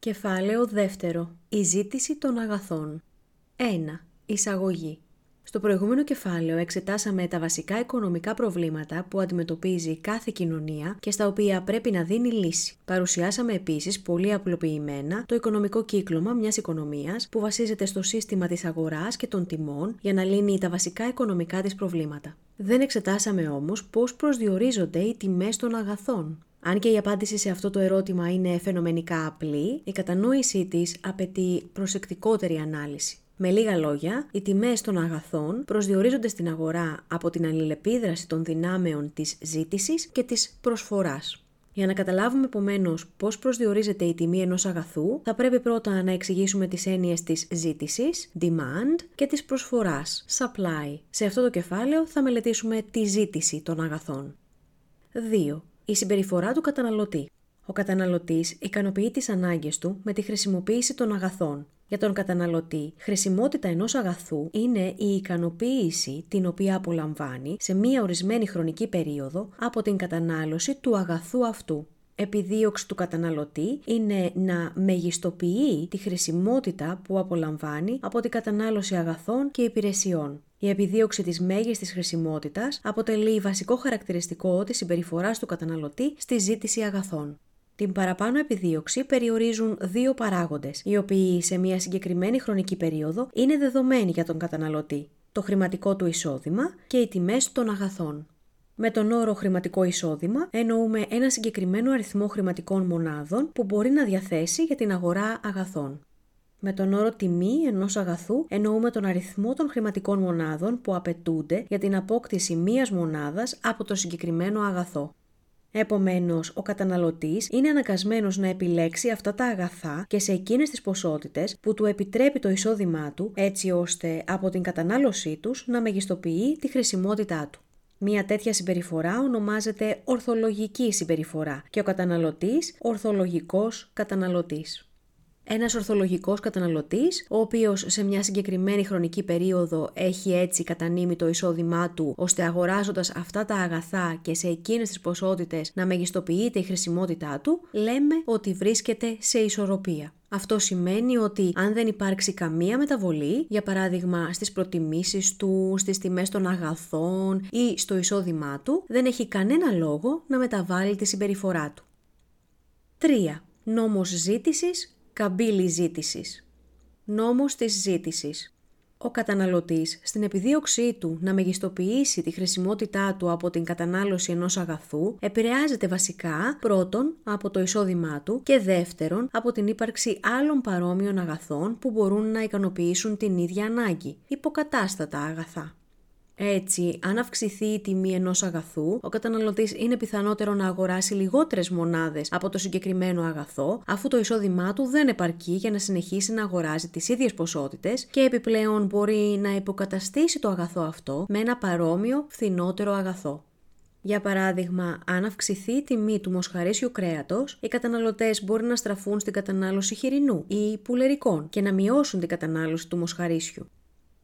Κεφάλαιο δεύτερο. Η ζήτηση των αγαθών. 1. Εισαγωγή. Στο προηγούμενο κεφάλαιο εξετάσαμε τα βασικά οικονομικά προβλήματα που αντιμετωπίζει κάθε κοινωνία και στα οποία πρέπει να δίνει λύση. Παρουσιάσαμε επίσης πολύ απλοποιημένα το οικονομικό κύκλωμα μιας οικονομίας που βασίζεται στο σύστημα της αγοράς και των τιμών για να λύνει τα βασικά οικονομικά της προβλήματα. Δεν εξετάσαμε όμως πώς προσδιορίζονται οι τιμές των αγαθών. Αν και η απάντηση σε αυτό το ερώτημα είναι φαινομενικά απλή, η κατανόησή της απαιτεί προσεκτικότερη ανάλυση. Με λίγα λόγια, οι τιμές των αγαθών προσδιορίζονται στην αγορά από την αλληλεπίδραση των δυνάμεων της ζήτησης και της προσφοράς. Για να καταλάβουμε επομένως πώς προσδιορίζεται η τιμή ενός αγαθού, θα πρέπει πρώτα να εξηγήσουμε τις έννοιες της ζήτησης, demand, και της προσφοράς, supply. Σε αυτό το κεφάλαιο θα μελετήσουμε τη ζήτηση των αγαθών. 2. Η συμπεριφορά του καταναλωτή. Ο καταναλωτής ικανοποιεί τις ανάγκες του με τη χρησιμοποίηση των αγαθών. Για τον καταναλωτή, χρησιμότητα ενός αγαθού είναι η ικανοποίηση την οποία απολαμβάνει σε μία ορισμένη χρονική περίοδο από την κατανάλωση του αγαθού αυτού. Επιδίωξη του καταναλωτή είναι να μεγιστοποιεί τη χρησιμότητα που απολαμβάνει από την κατανάλωση αγαθών και υπηρεσιών. Η επιδίωξη της μέγιστης χρησιμότητας αποτελεί βασικό χαρακτηριστικό της συμπεριφοράς του καταναλωτή στη ζήτηση αγαθών. Την παραπάνω επιδίωξη περιορίζουν δύο παράγοντες, οι οποίοι σε μια συγκεκριμένη χρονική περίοδο είναι δεδομένοι για τον καταναλωτή: το χρηματικό του εισόδημα και οι τιμές των αγαθών. Με τον όρο χρηματικό εισόδημα εννοούμε ένα συγκεκριμένο αριθμό χρηματικών μονάδων που μπορεί να διαθέσει για την αγορά αγαθών. Με τον όρο τιμή ενός αγαθού εννοούμε τον αριθμό των χρηματικών μονάδων που απαιτούνται για την απόκτηση μίας μονάδας από το συγκεκριμένο αγαθό. Επομένως, ο καταναλωτής είναι αναγκασμένος να επιλέξει αυτά τα αγαθά και σε εκείνες τις ποσότητες που του επιτρέπει το εισόδημά του, έτσι ώστε από την κατανάλωσή τους να μεγιστοποιεί τη χρησιμότητά του. Μία τέτοια συμπεριφορά ονομάζεται ορθολογική συμπεριφορά και ο καταναλωτής ορθολογικός καταναλωτής. Ένας ορθολογικός καταναλωτής, ο οποίος σε μια συγκεκριμένη χρονική περίοδο έχει έτσι κατανείμει το εισόδημά του, ώστε αγοράζοντας αυτά τα αγαθά και σε εκείνες τις ποσότητες να μεγιστοποιείται η χρησιμότητά του, λέμε ότι βρίσκεται σε ισορροπία. Αυτό σημαίνει ότι αν δεν υπάρξει καμία μεταβολή, για παράδειγμα στις προτιμήσεις του, στις τιμές των αγαθών ή στο εισόδημά του, δεν έχει κανένα λόγο να μεταβάλει τη συμπεριφορά του. 3. Νόμος ζήτησης Καμπύλη ζήτησης. Νόμος της ζήτησης. Ο καταναλωτής, στην επιδίωξή του να μεγιστοποιήσει τη χρησιμότητά του από την κατανάλωση ενός αγαθού, επηρεάζεται βασικά πρώτον από το εισόδημά του και δεύτερον από την ύπαρξη άλλων παρόμοιων αγαθών που μπορούν να ικανοποιήσουν την ίδια ανάγκη, υποκατάστατα αγαθά. Έτσι, αν αυξηθεί η τιμή ενός αγαθού, ο καταναλωτής είναι πιθανότερο να αγοράσει λιγότερες μονάδες από το συγκεκριμένο αγαθό, αφού το εισόδημά του δεν επαρκεί για να συνεχίσει να αγοράζει τις ίδιες ποσότητες και επιπλέον μπορεί να υποκαταστήσει το αγαθό αυτό με ένα παρόμοιο φθηνότερο αγαθό. Για παράδειγμα, αν αυξηθεί η τιμή του μοσχαρίσιου κρέατος, οι καταναλωτές μπορεί να στραφούν στην κατανάλωση χοιρινού ή πουλερικών και να μειώσουν την κατανάλωση του μοσχαρίσιου.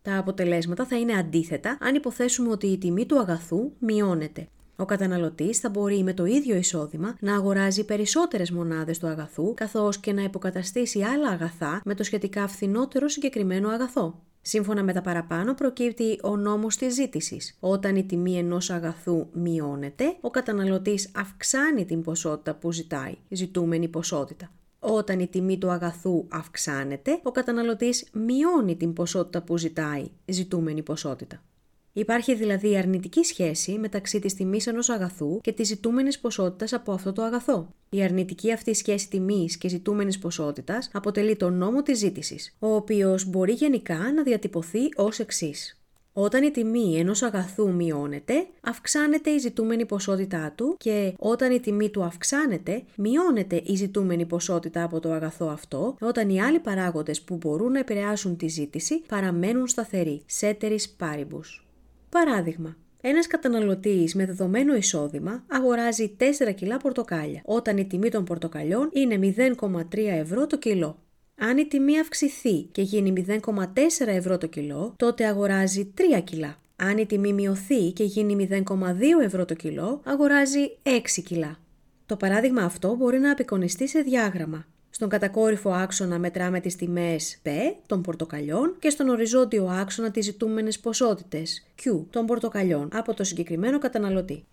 Τα αποτελέσματα θα είναι αντίθετα αν υποθέσουμε ότι η τιμή του αγαθού μειώνεται. Ο καταναλωτής θα μπορεί με το ίδιο εισόδημα να αγοράζει περισσότερες μονάδες του αγαθού, καθώς και να υποκαταστήσει άλλα αγαθά με το σχετικά φθηνότερο συγκεκριμένο αγαθό. Σύμφωνα με τα παραπάνω προκύπτει ο νόμος της ζήτησης. Όταν η τιμή ενός αγαθού μειώνεται, ο καταναλωτής αυξάνει την ποσότητα που ζητάει, ζητούμενη ποσότητα. Όταν η τιμή του αγαθού αυξάνεται, ο καταναλωτής μειώνει την ποσότητα που ζητάει, ζητούμενη ποσότητα. Υπάρχει δηλαδή αρνητική σχέση μεταξύ της τιμής ενός αγαθού και της ζητούμενης ποσότητας από αυτό το αγαθό. Η αρνητική αυτή σχέση τιμής και ζητούμενης ποσότητας αποτελεί τον νόμο της ζήτησης, ο οποίος μπορεί γενικά να διατυπωθεί ως εξής. Όταν η τιμή ενός αγαθού μειώνεται, αυξάνεται η ζητούμενη ποσότητά του και όταν η τιμή του αυξάνεται, μειώνεται η ζητούμενη ποσότητα από το αγαθό αυτό, όταν οι άλλοι παράγοντες που μπορούν να επηρεάσουν τη ζήτηση παραμένουν σταθεροί. Σέτερης πάρυμπους. Παράδειγμα, ένας καταναλωτής με δεδομένο εισόδημα αγοράζει 4 κιλά πορτοκάλια, όταν η τιμή των πορτοκαλιών είναι 0,3 ευρώ το κιλό. Αν η τιμή αυξηθεί και γίνει 0,4 ευρώ το κιλό, τότε αγοράζει 3 κιλά. Αν η τιμή μειωθεί και γίνει 0,2 ευρώ το κιλό, αγοράζει 6 κιλά. Το παράδειγμα αυτό μπορεί να απεικονιστεί σε διάγραμμα. Στον κατακόρυφο άξονα μετράμε τις τιμές P των πορτοκαλιών και στον οριζόντιο άξονα τις ζητούμενες ποσότητες Q των πορτοκαλιών από το συγκεκριμένο καταναλωτή.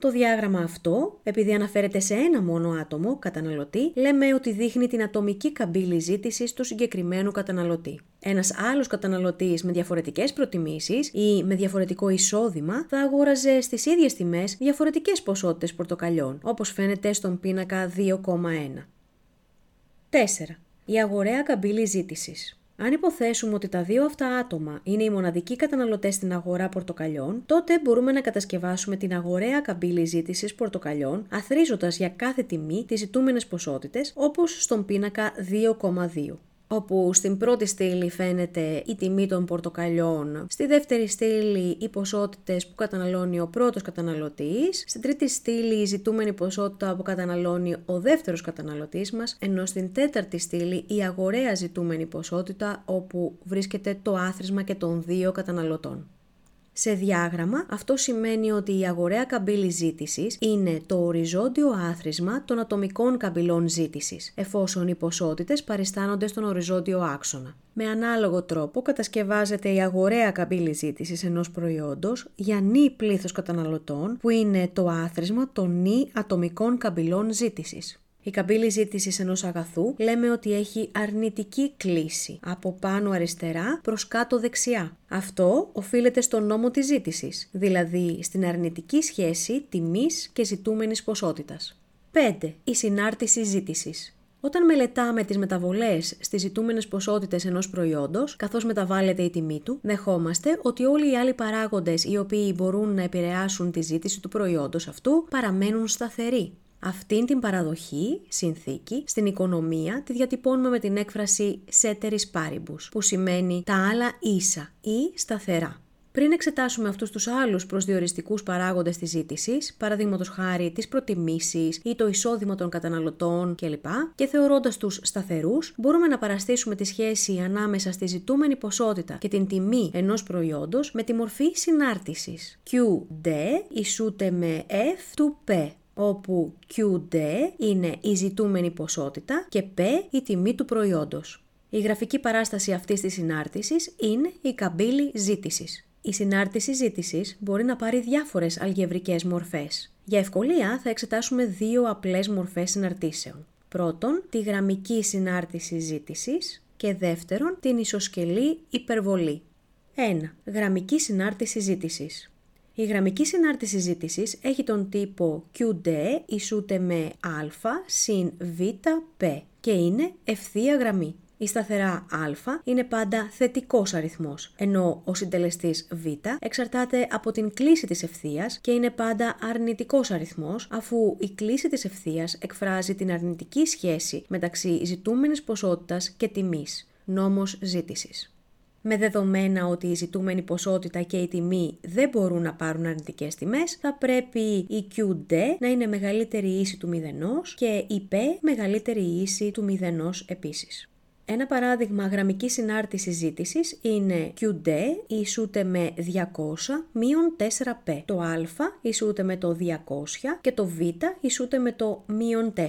Το διάγραμμα αυτό, επειδή αναφέρεται σε ένα μόνο άτομο, καταναλωτή, λέμε ότι δείχνει την ατομική καμπύλη ζήτησης του συγκεκριμένου καταναλωτή. Ένας άλλος καταναλωτής με διαφορετικές προτιμήσεις ή με διαφορετικό εισόδημα θα αγόραζε στις ίδιες τιμές διαφορετικές ποσότητες πορτοκαλιών, όπως φαίνεται στον πίνακα 2,1. 4. Η αγοραία καμπύλη ζήτησης. Αν υποθέσουμε ότι τα δύο αυτά άτομα είναι οι μοναδικοί καταναλωτές στην αγορά πορτοκαλιών, τότε μπορούμε να κατασκευάσουμε την αγοραία καμπύλη ζήτησης πορτοκαλιών, αθρίζοντας για κάθε τιμή τις ζητούμενες ποσότητες, όπως στον πίνακα 2,2 όπου στην πρώτη στήλη φαίνεται η τιμή των πορτοκαλιών, στη δεύτερη στήλη οι ποσότητες που καταναλώνει ο πρώτος καταναλωτής, στην τρίτη στήλη η ζητούμενη ποσότητα που καταναλώνει ο δεύτερος καταναλωτής μας, ενώ στην τέταρτη στήλη η αγοραία ζητούμενη ποσότητα όπου βρίσκεται το άθροισμα και των δύο καταναλωτών. Σε διάγραμμα, αυτό σημαίνει ότι η αγοραία καμπύλη ζήτησης είναι το οριζόντιο άθροισμα των ατομικών καμπυλών ζήτησης, εφόσον οι ποσότητες παριστάνονται στον οριζόντιο άξονα. Με ανάλογο τρόπο κατασκευάζεται η αγοραία καμπύλη ζήτησης ενός προϊόντος για νη πλήθος καταναλωτών, που είναι το άθροισμα των νη ατομικών καμπυλών ζήτησης. Η καμπύλη ζήτησης ενός αγαθού λέμε ότι έχει αρνητική κλίση από πάνω αριστερά προς κάτω δεξιά. Αυτό οφείλεται στον νόμο της ζήτησης, δηλαδή στην αρνητική σχέση τιμής και ζητούμενης ποσότητας. 5. Η συνάρτηση ζήτησης. Όταν μελετάμε τις μεταβολές στις ζητούμενες ποσότητες ενός προϊόντος, καθώς μεταβάλλεται η τιμή του, δεχόμαστε ότι όλοι οι άλλοι παράγοντες οι οποίοι μπορούν να επηρεάσουν τη ζήτηση του προϊόντος αυτού παραμένουν σταθεροί. Αυτήν την παραδοχή, συνθήκη, στην οικονομία τη διατυπώνουμε με την έκφραση «ceteris paribus», που σημαίνει «τα άλλα ίσα» ή «σταθερά». Πριν εξετάσουμε αυτούς τους άλλους προσδιοριστικούς παράγοντες της ζήτησης, παραδείγματος χάρη τις προτιμήσεις ή το εισόδημα των καταναλωτών κλπ., και θεωρώντας τους σταθερούς, μπορούμε να παραστήσουμε τη σχέση ανάμεσα στη ζητούμενη ποσότητα και την τιμή ενός προϊόντος με τη μορφή συνάρτησης. QD ισούται με F του P, όπου QD είναι η ζητούμενη ποσότητα και P η τιμή του προϊόντος. Η γραφική παράσταση αυτής της συνάρτησης είναι η καμπύλη ζήτησης. Η συνάρτηση ζήτησης μπορεί να πάρει διάφορες αλγευρικές μορφές. Για ευκολία θα εξετάσουμε δύο απλές μορφές συναρτήσεων. Πρώτον, τη γραμμική συνάρτηση ζήτησης και δεύτερον, την ισοσκελή υπερβολή. 1. Γραμμική συνάρτηση ζήτησης. Η γραμμική συνάρτηση ζήτησης έχει τον τύπο QD ισούται με α συν β π και είναι ευθεία γραμμή. Η σταθερά α είναι πάντα θετικός αριθμός, ενώ ο συντελεστής β εξαρτάται από την κλίση της ευθείας και είναι πάντα αρνητικός αριθμός, αφού η κλίση της ευθείας εκφράζει την αρνητική σχέση μεταξύ ζητούμενης ποσότητας και τιμής, νόμος ζήτησης με δεδομένα ότι η ζητούμενη ποσότητα και η τιμή δεν μπορούν να πάρουν αρνητικές τιμές, θα πρέπει η QD να είναι μεγαλύτερη ίση του μηδενός και η P μεγαλύτερη ίση του μηδενός επίσης. Ένα παράδειγμα γραμμικής συνάρτησης ζήτησης είναι QD ισούται με 200 μείον 4P. Το α ισούται με το 200 και το β ισούται με το μείον 4.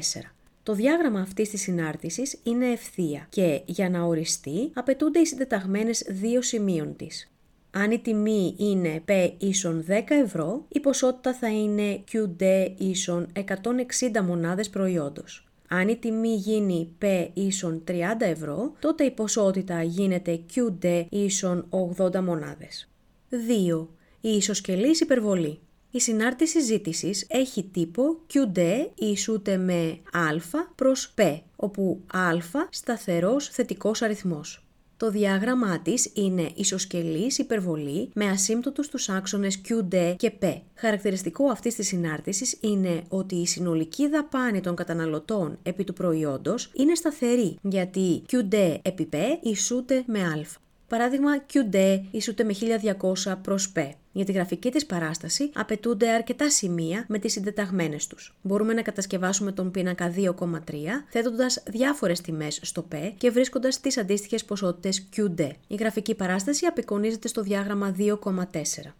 Το διάγραμμα αυτής της συνάρτησης είναι ευθεία και για να οριστεί απαιτούνται οι συντεταγμένες δύο σημείων της. Αν η τιμή είναι P ίσον 10 ευρώ, η ποσότητα θα είναι QD ίσον 160 μονάδες προϊόντος. Αν η τιμή γίνει P ίσον 30 ευρώ, τότε η ποσότητα γίνεται QD ίσον 80 μονάδες. 2. Η ισοσκελής υπερβολή. Η συνάρτηση ζήτησης έχει τύπο QD ισούται με α προς π, όπου α σταθερός θετικός αριθμός. Το διάγραμμά της είναι ισοσκελής υπερβολή με ασύμπτωτους τους άξονες QD και P. Χαρακτηριστικό αυτής της συνάρτησης είναι ότι η συνολική δαπάνη των καταναλωτών επί του προϊόντος είναι σταθερή, γιατί QD επί P ισούται με α. Παράδειγμα, QD ισούται με 1200 προς P. Για τη γραφική της παράσταση απαιτούνται αρκετά σημεία με τις συντεταγμένες τους. Μπορούμε να κατασκευάσουμε τον πίνακα 2,3 θέτοντας διάφορες τιμές στο P και βρίσκοντας τις αντίστοιχες ποσότητες QD. Η γραφική παράσταση απεικονίζεται στο διάγραμμα 2,4.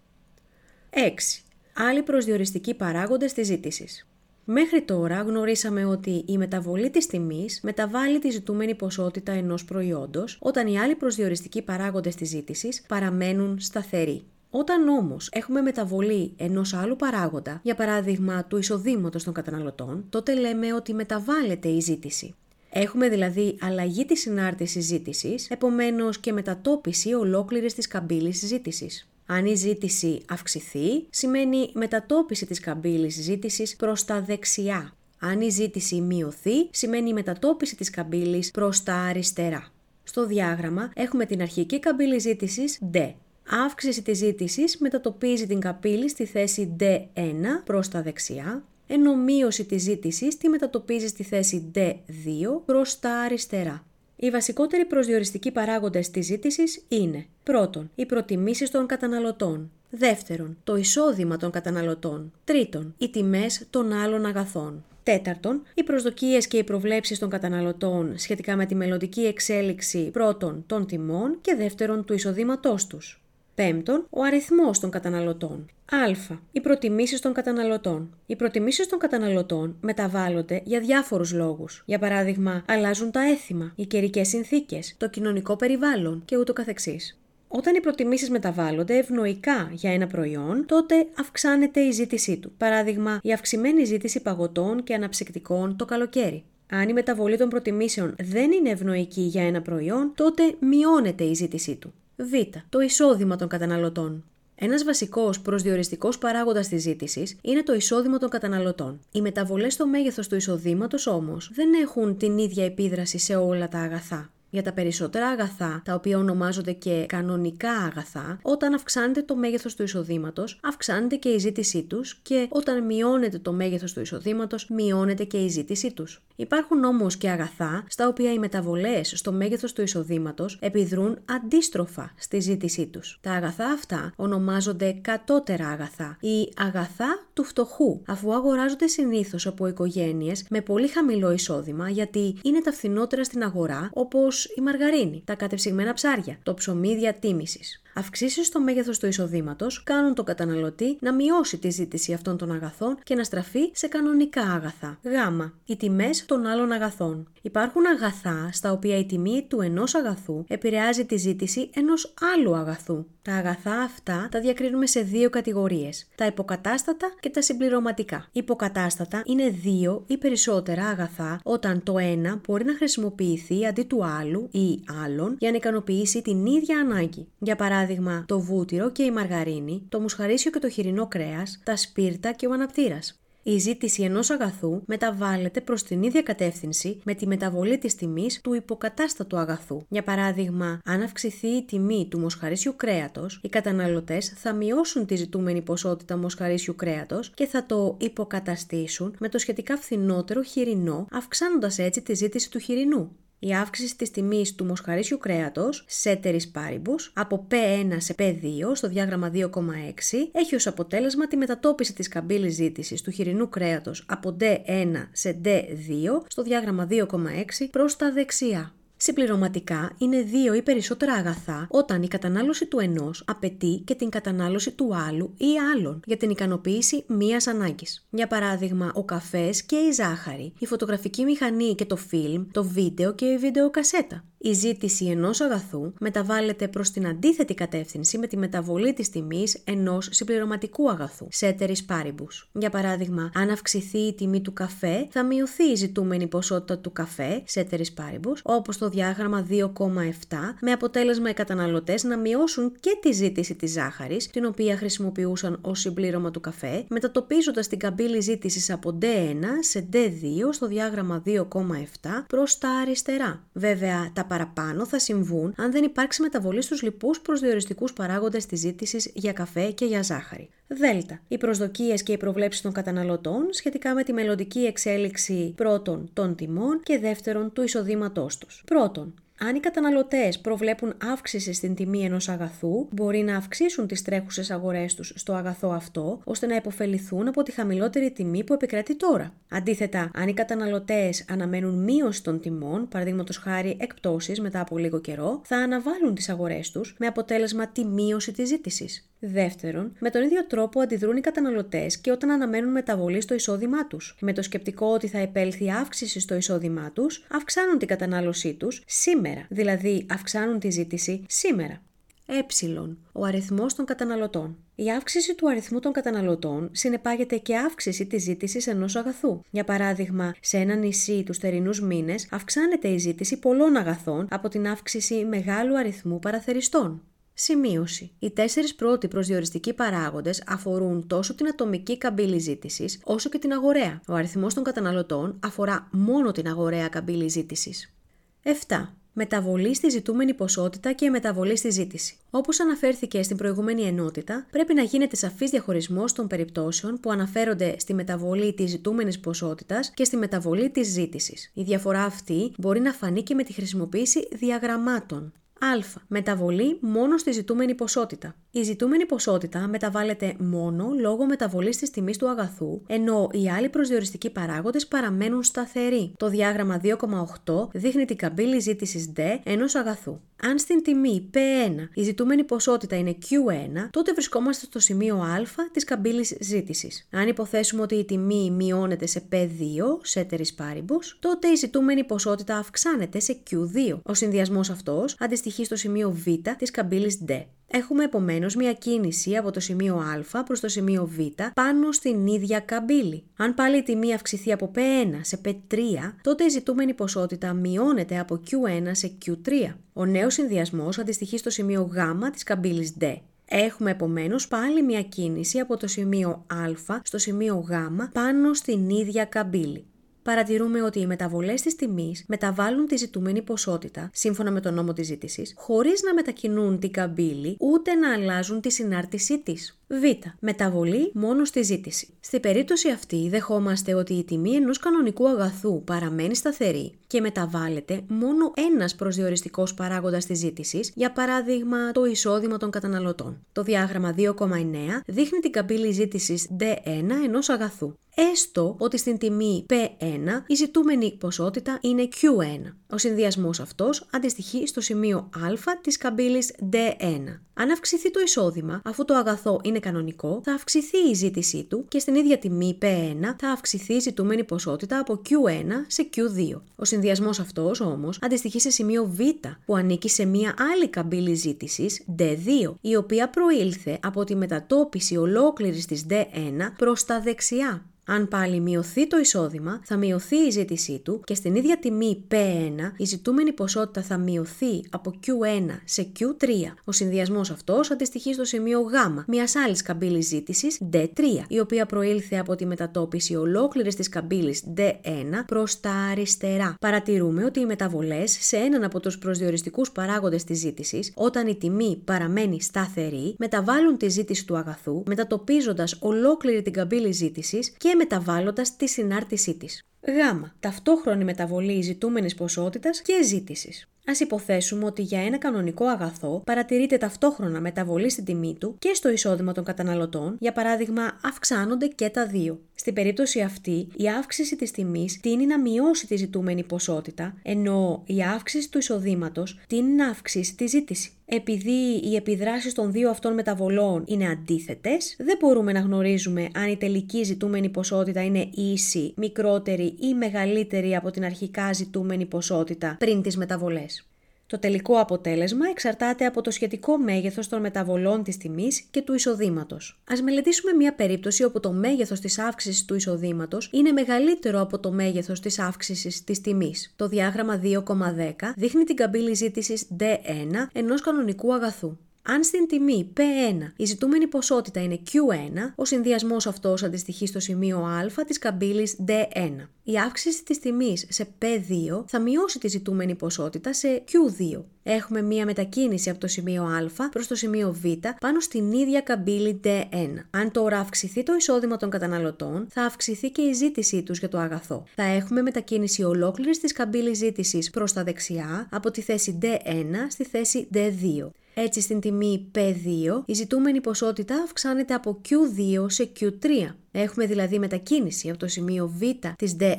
6. Άλλοι προσδιοριστικοί παράγοντες της ζήτησης. Μέχρι τώρα γνωρίσαμε ότι η μεταβολή της τιμής μεταβάλλει τη ζητούμενη ποσότητα ενός προϊόντος όταν οι άλλοι προσδιοριστικοί παράγοντες της ζήτησης παραμένουν σταθεροί. Όταν όμως έχουμε μεταβολή ενός άλλου παράγοντα, για παράδειγμα του εισοδήματος των καταναλωτών, τότε λέμε ότι μεταβάλλεται η ζήτηση. Έχουμε δηλαδή αλλαγή της συνάρτησης ζήτησης, επομένως και μετατόπιση ολόκληρης της καμπύλης ζήτησης. Αν η ζήτηση αυξηθεί, σημαίνει μετατόπιση της καμπύλης ζήτησης προς τα δεξιά. Αν η ζήτηση μειωθεί, σημαίνει μετατόπιση της καμπύλης προς τα αριστερά. Στο διάγραμμα έχουμε την αρχική καμπύλη ζήτησης D. Αύξηση της ζήτησης μετατοπίζει την καμπύλη στη θέση D1 προς τα δεξιά, ενώ μείωση της ζήτησης τη μετατοπίζει στη θέση D2 προς τα αριστερά. Οι βασικότεροι προσδιοριστικοί παράγοντες της ζήτησης είναι πρώτον, οι προτιμήσεις των καταναλωτών, δεύτερον, το εισόδημα των καταναλωτών, τρίτον, οι τιμές των άλλων αγαθών. Τέταρτον, οι προσδοκίες και οι προβλέψεις των καταναλωτών σχετικά με τη μελλοντική εξέλιξη πρώτον των τιμών και δεύτερον του εισοδήματός τους. Πέμπτον, ο αριθμός των καταναλωτών. Α. Οι προτιμήσεις των καταναλωτών. Οι προτιμήσεις των καταναλωτών μεταβάλλονται για διάφορους λόγους. Για παράδειγμα, αλλάζουν τα έθιμα, οι καιρικές συνθήκες, το κοινωνικό περιβάλλον και ούτω καθεξής. Όταν οι προτιμήσεις μεταβάλλονται ευνοϊκά για ένα προϊόν, τότε αυξάνεται η ζήτησή του. Παράδειγμα, η αυξημένη ζήτηση παγωτών και αναψυκτικών το καλοκαίρι. Αν η μεταβολή των προτιμήσεων δεν είναι ευνοϊκή για ένα προϊόν, τότε μειώνεται η ζήτησή του. Β. Το εισόδημα των καταναλωτών. Ένας βασικός προσδιοριστικός παράγοντας της ζήτησης είναι το εισόδημα των καταναλωτών. Οι μεταβολές στο μέγεθος του εισοδήματος όμως δεν έχουν την ίδια επίδραση σε όλα τα αγαθά. Για τα περισσότερα αγαθά, τα οποία ονομάζονται και κανονικά αγαθά, όταν αυξάνεται το μέγεθος του εισοδήματος, αυξάνεται και η ζήτησή τους και όταν μειώνεται το μέγεθος του εισοδήματος, μειώνεται και η ζήτησή τους. Υπάρχουν όμως και αγαθά στα οποία οι μεταβολές στο μέγεθος του εισοδήματος επιδρούν αντίστροφα στη ζήτησή τους. Τα αγαθά αυτά ονομάζονται κατώτερα αγαθά ή αγαθά του φτωχού, αφού αγοράζονται συνήθως από οικογένειες με πολύ χαμηλό εισόδημα γιατί είναι τα φθηνότερα στην αγορά, όπως η μαργαρίνη, τα κατεψυγμένα ψάρια, το ψωμί διατίμησης. Αυξήσεις στο μέγεθος του εισοδήματος κάνουν τον καταναλωτή να μειώσει τη ζήτηση αυτών των αγαθών και να στραφεί σε κανονικά αγαθά. Γ. Οι τιμές των άλλων αγαθών. Υπάρχουν αγαθά στα οποία η τιμή του ενός αγαθού επηρεάζει τη ζήτηση ενός άλλου αγαθού. Τα αγαθά αυτά τα διακρίνουμε σε δύο κατηγορίες: τα υποκατάστατα και τα συμπληρωματικά. Υποκατάστατα είναι δύο ή περισσότερα αγαθά όταν το ένα μπορεί να χρησιμοποιηθεί αντί του άλλου ή άλλων για να ικανοποιήσει την ίδια ανάγκη. Για παράδειγμα, παράδειγμα το βούτυρο και η μαργαρίνη, το μουσχαρίσιο και το χοιρινό κρέας, τα σπίρτα και ο αναπτήρας. Η ζήτηση ενός αγαθού μεταβάλλεται προς την ίδια κατεύθυνση με τη μεταβολή της τιμής του υποκατάστατου αγαθού. Για παράδειγμα, αν αυξηθεί η τιμή του μοσχαρίσιου κρέατος, οι καταναλωτές θα μειώσουν τη ζητούμενη ποσότητα μοσχαρίσιου κρέατος και θα το υποκαταστήσουν με το σχετικά φθηνότερο χοιρινό, αυξάνοντας έτσι τη ζήτηση του χοιρινού η αύξηση της τιμής του μοσχαρίσιου κρέατος, σέτερης πάρυμπους, από P1 σε P2 στο διάγραμμα 2,6 έχει ως αποτέλεσμα τη μετατόπιση της καμπύλης ζήτησης του χοιρινού κρέατος από D1 σε D2 στο διάγραμμα 2,6 προς τα δεξιά. Συμπληρωματικά είναι δύο ή περισσότερα αγαθά όταν η κατανάλωση του ενός απαιτεί και την κατανάλωση του άλλου ή άλλων για την ικανοποίηση μίας ανάγκης. Για παράδειγμα, ο καφές και η ζάχαρη, η φωτογραφική μηχανή και το φιλμ, το βίντεο και η βιντεοκασέτα. Η ζήτηση ενός αγαθού μεταβάλλεται προς την αντίθετη κατεύθυνση με τη μεταβολή της τιμής ενός συμπληρωματικού αγαθού, σέτερης πάρυμπους. Για παράδειγμα, αν αυξηθεί η τιμή του καφέ, θα μειωθεί η ζητούμενη ποσότητα του καφέ, σέτερης πάρυμπους, όπως το διάγραμμα 2,7, με αποτέλεσμα οι καταναλωτές να μειώσουν και τη ζήτηση της ζάχαρης, την οποία χρησιμοποιούσαν ως συμπλήρωμα του καφέ, μετατοπίζοντας την καμπύλη ζήτησης από D1 σε D2 στο διάγραμμα 2,7 προς τα αριστερά. Βέβαια, τα παραπάνω θα συμβούν αν δεν υπάρξει μεταβολή στους λοιπούς προσδιοριστικούς παράγοντες της ζήτησης για καφέ και για ζάχαρη. Δέλτα. Οι προσδοκίες και οι προβλέψεις των καταναλωτών σχετικά με τη μελλοντική εξέλιξη πρώτον των τιμών και δεύτερον του εισοδήματός τους. Πρώτον, Αν οι καταναλωτές προβλέπουν αύξηση στην τιμή ενός αγαθού, μπορεί να αυξήσουν τις τρέχουσες αγορές τους στο αγαθό αυτό, ώστε να υποφεληθούν από τη χαμηλότερη τιμή που επικρατεί τώρα. Αντίθετα, αν οι καταναλωτές αναμένουν μείωση των τιμών, παραδείγματος χάρη εκπτώσεις μετά από λίγο καιρό, θα αναβάλουν τις αγορές τους με αποτέλεσμα τη μείωση της ζήτησης. Δεύτερον, με τον ίδιο τρόπο αντιδρούν οι καταναλωτές και όταν αναμένουν μεταβολή στο εισόδημά τους. Με το σκεπτικό ότι θα επέλθει αύξηση στο εισόδημά τους, αυξάνουν την κατανάλωσή τους σήμερα, δηλαδή αυξάνουν τη ζήτηση σήμερα. Ε. Ο αριθμός των καταναλωτών. Η αύξηση του αριθμού των καταναλωτών συνεπάγεται και αύξηση της ζήτησης ενός αγαθού. Για παράδειγμα, σε ένα νησί τους θερινούς μήνες αυξάνεται η ζήτηση πολλών αγαθών από την αύξηση μεγάλου αριθμού παραθεριστών. Σημείωση. Οι τέσσερις πρώτοι προσδιοριστικοί παράγοντες αφορούν τόσο την ατομική καμπύλη ζήτησης όσο και την αγοραία. Ο αριθμός των καταναλωτών αφορά μόνο την αγοραία καμπύλη ζήτησης. 7. Μεταβολή στη ζητούμενη ποσότητα και μεταβολή στη ζήτηση. Όπως αναφέρθηκε στην προηγούμενη ενότητα, πρέπει να γίνεται σαφής διαχωρισμός των περιπτώσεων που αναφέρονται στη μεταβολή της ζητούμενης ποσότητας και στη μεταβολή της ζήτησης. Η διαφορά αυτή μπορεί να φανεί και με τη χρησιμοποίηση διαγραμμάτων. Α. Μεταβολή μόνο στη ζητούμενη ποσότητα. Η ζητούμενη ποσότητα μεταβάλλεται μόνο λόγω μεταβολής της τιμής του αγαθού, ενώ οι άλλοι προσδιοριστικοί παράγοντες παραμένουν σταθεροί. Το διάγραμμα 2,8 δείχνει την καμπύλη ζήτησης D ενός αγαθού. Αν στην τιμή P1 η ζητούμενη ποσότητα είναι Q1, τότε βρισκόμαστε στο σημείο Α της καμπύλης ζήτησης. Αν υποθέσουμε ότι η τιμή μειώνεται σε P2, σε paribus, τότε η ζητούμενη ποσότητα αυξάνεται σε Q2. Ο συνδυασμός αυτός αντιστοιχεί στο σημείο Β της καμπύλης D. Έχουμε επομένως μια κίνηση από το σημείο Α προς το σημείο Β πάνω στην ίδια καμπύλη. Αν πάλι η τιμή αυξηθεί από P1 σε P3, τότε η ζητούμενη ποσότητα μειώνεται από Q1 σε Q3. Ο νέος συνδυασμός αντιστοιχεί στο σημείο Γ της καμπύλης D. Έχουμε επομένως πάλι μια κίνηση από το σημείο Α στο σημείο Γ πάνω στην ίδια καμπύλη παρατηρούμε ότι οι μεταβολές της τιμής μεταβάλλουν τη ζητούμενη ποσότητα, σύμφωνα με τον νόμο της ζήτησης, χωρίς να μετακινούν την καμπύλη ούτε να αλλάζουν τη συνάρτησή της. Β. Μεταβολή μόνο στη ζήτηση. Στη περίπτωση αυτή, δεχόμαστε ότι η τιμή ενός κανονικού αγαθού παραμένει σταθερή και μεταβάλλεται μόνο ένας προσδιοριστικός παράγοντας της ζήτησης, για παράδειγμα το εισόδημα των καταναλωτών. Το διάγραμμα 2,9 δείχνει την καμπύλη ζήτησης D1 ενός αγαθού έστω ότι στην τιμή P1 η ζητούμενη ποσότητα είναι Q1. Ο συνδυασμός αυτός αντιστοιχεί στο σημείο α της καμπύλης D1. Αν αυξηθεί το εισόδημα, αφού το αγαθό είναι κανονικό, θα αυξηθεί η ζήτησή του και στην ίδια τιμή P1 θα αυξηθεί η ζητούμενη ποσότητα από Q1 σε Q2. Ο συνδυασμός αυτός όμως αντιστοιχεί σε σημείο Β που ανήκει σε μία άλλη καμπύλη ζήτησης D2, η οποία προήλθε από τη μετατόπιση ολόκληρης της D1 προς τα δεξιά. Αν πάλι μειωθεί το εισόδημα, θα μειωθεί η ζήτησή του και στην ίδια τιμή P1 η ζητούμενη ποσότητα θα μειωθεί από Q1 σε Q3. Ο συνδυασμός αυτός αντιστοιχεί στο σημείο Γ μιας άλλης καμπύλης ζήτησης D3, η οποία προήλθε από τη μετατόπιση ολόκληρης της καμπύλης D1 προς τα αριστερά. Παρατηρούμε ότι οι μεταβολές σε έναν από τους προσδιοριστικούς παράγοντες της ζήτησης, όταν η τιμή παραμένει σταθερή, μεταβάλλουν τη ζήτηση του αγαθού, μετατοπίζοντας ολόκληρη την καμπύλη ζήτησης και και μεταβάλλοντας τη συνάρτησή της. Γ. Ταυτόχρονη μεταβολή ζητούμενης ποσότητας και ζήτησης. Α υποθέσουμε ότι για ένα κανονικό αγαθό παρατηρείται ταυτόχρονα μεταβολή στην τιμή του και στο εισόδημα των καταναλωτών, για παράδειγμα, αυξάνονται και τα δύο. Στην περίπτωση αυτή, η αύξηση της τιμής τίνει να μειώσει τη ζητούμενη ποσότητα, ενώ η αύξηση του εισοδήματος τίνει να αυξήσει τη ζήτηση. Επειδή οι επιδράσεις των δύο αυτών μεταβολών είναι αντίθετες, δεν μπορούμε να γνωρίζουμε αν η τελική ζητούμενη ποσότητα είναι ίση, μικρότερη ή μεγαλύτερη από την αρχικά ζητούμενη ποσότητα πριν τις μεταβολές. Το τελικό αποτέλεσμα εξαρτάται από το σχετικό μέγεθος των μεταβολών της τιμής και του εισοδήματος. Ας μελετήσουμε μια περίπτωση όπου το μέγεθος της αύξησης του εισοδήματος είναι μεγαλύτερο από το μέγεθος της αύξησης της τιμής. Το διάγραμμα 2,10 δείχνει την καμπύλη ζήτησης D1 ενός κανονικού αγαθού. Αν στην τιμή P1 η ζητούμενη ποσότητα είναι Q1, ο συνδυασμός αυτός αντιστοιχεί στο σημείο α της καμπύλης D1. Η αύξηση της τιμής σε P2 θα μειώσει τη ζητούμενη ποσότητα σε Q2. Έχουμε μία μετακίνηση από το σημείο α προς το σημείο β πάνω στην ίδια καμπύλη D1. Αν τώρα αυξηθεί το εισόδημα των καταναλωτών, θα αυξηθεί και η ζήτησή τους για το αγαθό. Θα έχουμε μετακίνηση ολόκληρης της καμπύλης ζήτησης προς τα δεξιά από τη θέση D1 στη θέση D2. Έτσι στην τιμή P2 η ζητούμενη ποσότητα αυξάνεται από Q2 σε Q3. Έχουμε δηλαδή μετακίνηση από το σημείο Β της D1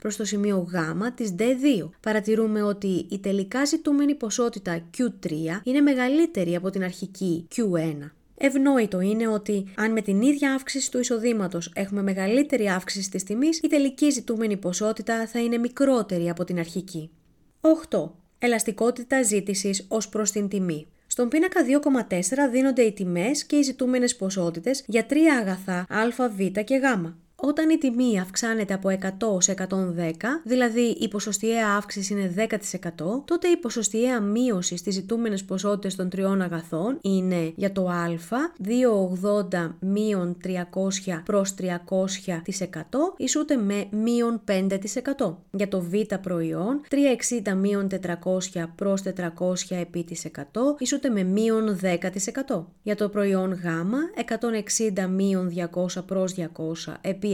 προς το σημείο Γ της D2. Παρατηρούμε ότι η τελικά ζητούμενη ποσότητα Q3 είναι μεγαλύτερη από την αρχική Q1. Ευνόητο είναι ότι αν με την ίδια αύξηση του εισοδήματος έχουμε μεγαλύτερη αύξηση της τιμής, η τελική ζητούμενη ποσότητα θα είναι μικρότερη από την αρχική. 8. Ελαστικότητα ζήτησης ως προς την τιμή. Στον πίνακα 2,4 δίνονται οι τιμές και οι ζητούμενες ποσότητες για τρία αγαθά α, β και γ. Όταν η τιμή αυξάνεται από 100 σε 110, δηλαδή η ποσοστιαία αύξηση είναι 10%, τότε η ποσοστιαία μείωση στις ζητούμενες ποσότητες των τριών αγαθών είναι για το α 280 μείον 300 προς 300% ισούται με μείον 5%. Για το β προϊόν 360 μείον 400 προς 400 επί της 100 ισούται με μείον 10%. Για το προϊόν γ 160 μείον 200 προς 200 επί 100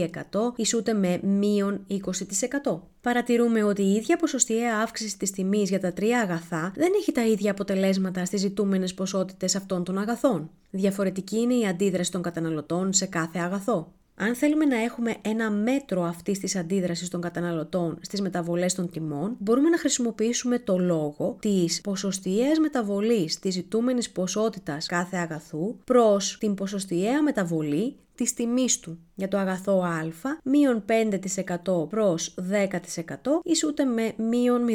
ισούται με μείον 20%. Παρατηρούμε ότι η ίδια ποσοστιαία αύξηση της τιμής για τα τρία αγαθά δεν έχει τα ίδια αποτελέσματα στις ζητούμενες ποσότητες αυτών των αγαθών. Διαφορετική είναι η αντίδραση των καταναλωτών σε κάθε αγαθό. Αν θέλουμε να έχουμε ένα μέτρο αυτής της αντίδρασης των καταναλωτών στις μεταβολές των τιμών, μπορούμε να χρησιμοποιήσουμε το λόγο της ποσοστιαίας μεταβολής της ζητούμενης ποσότητας κάθε αγαθού προς την ποσοστιαία μεταβολή της τιμής του. Για το αγαθό α, μείον 5% προς 10% ισούται με μείον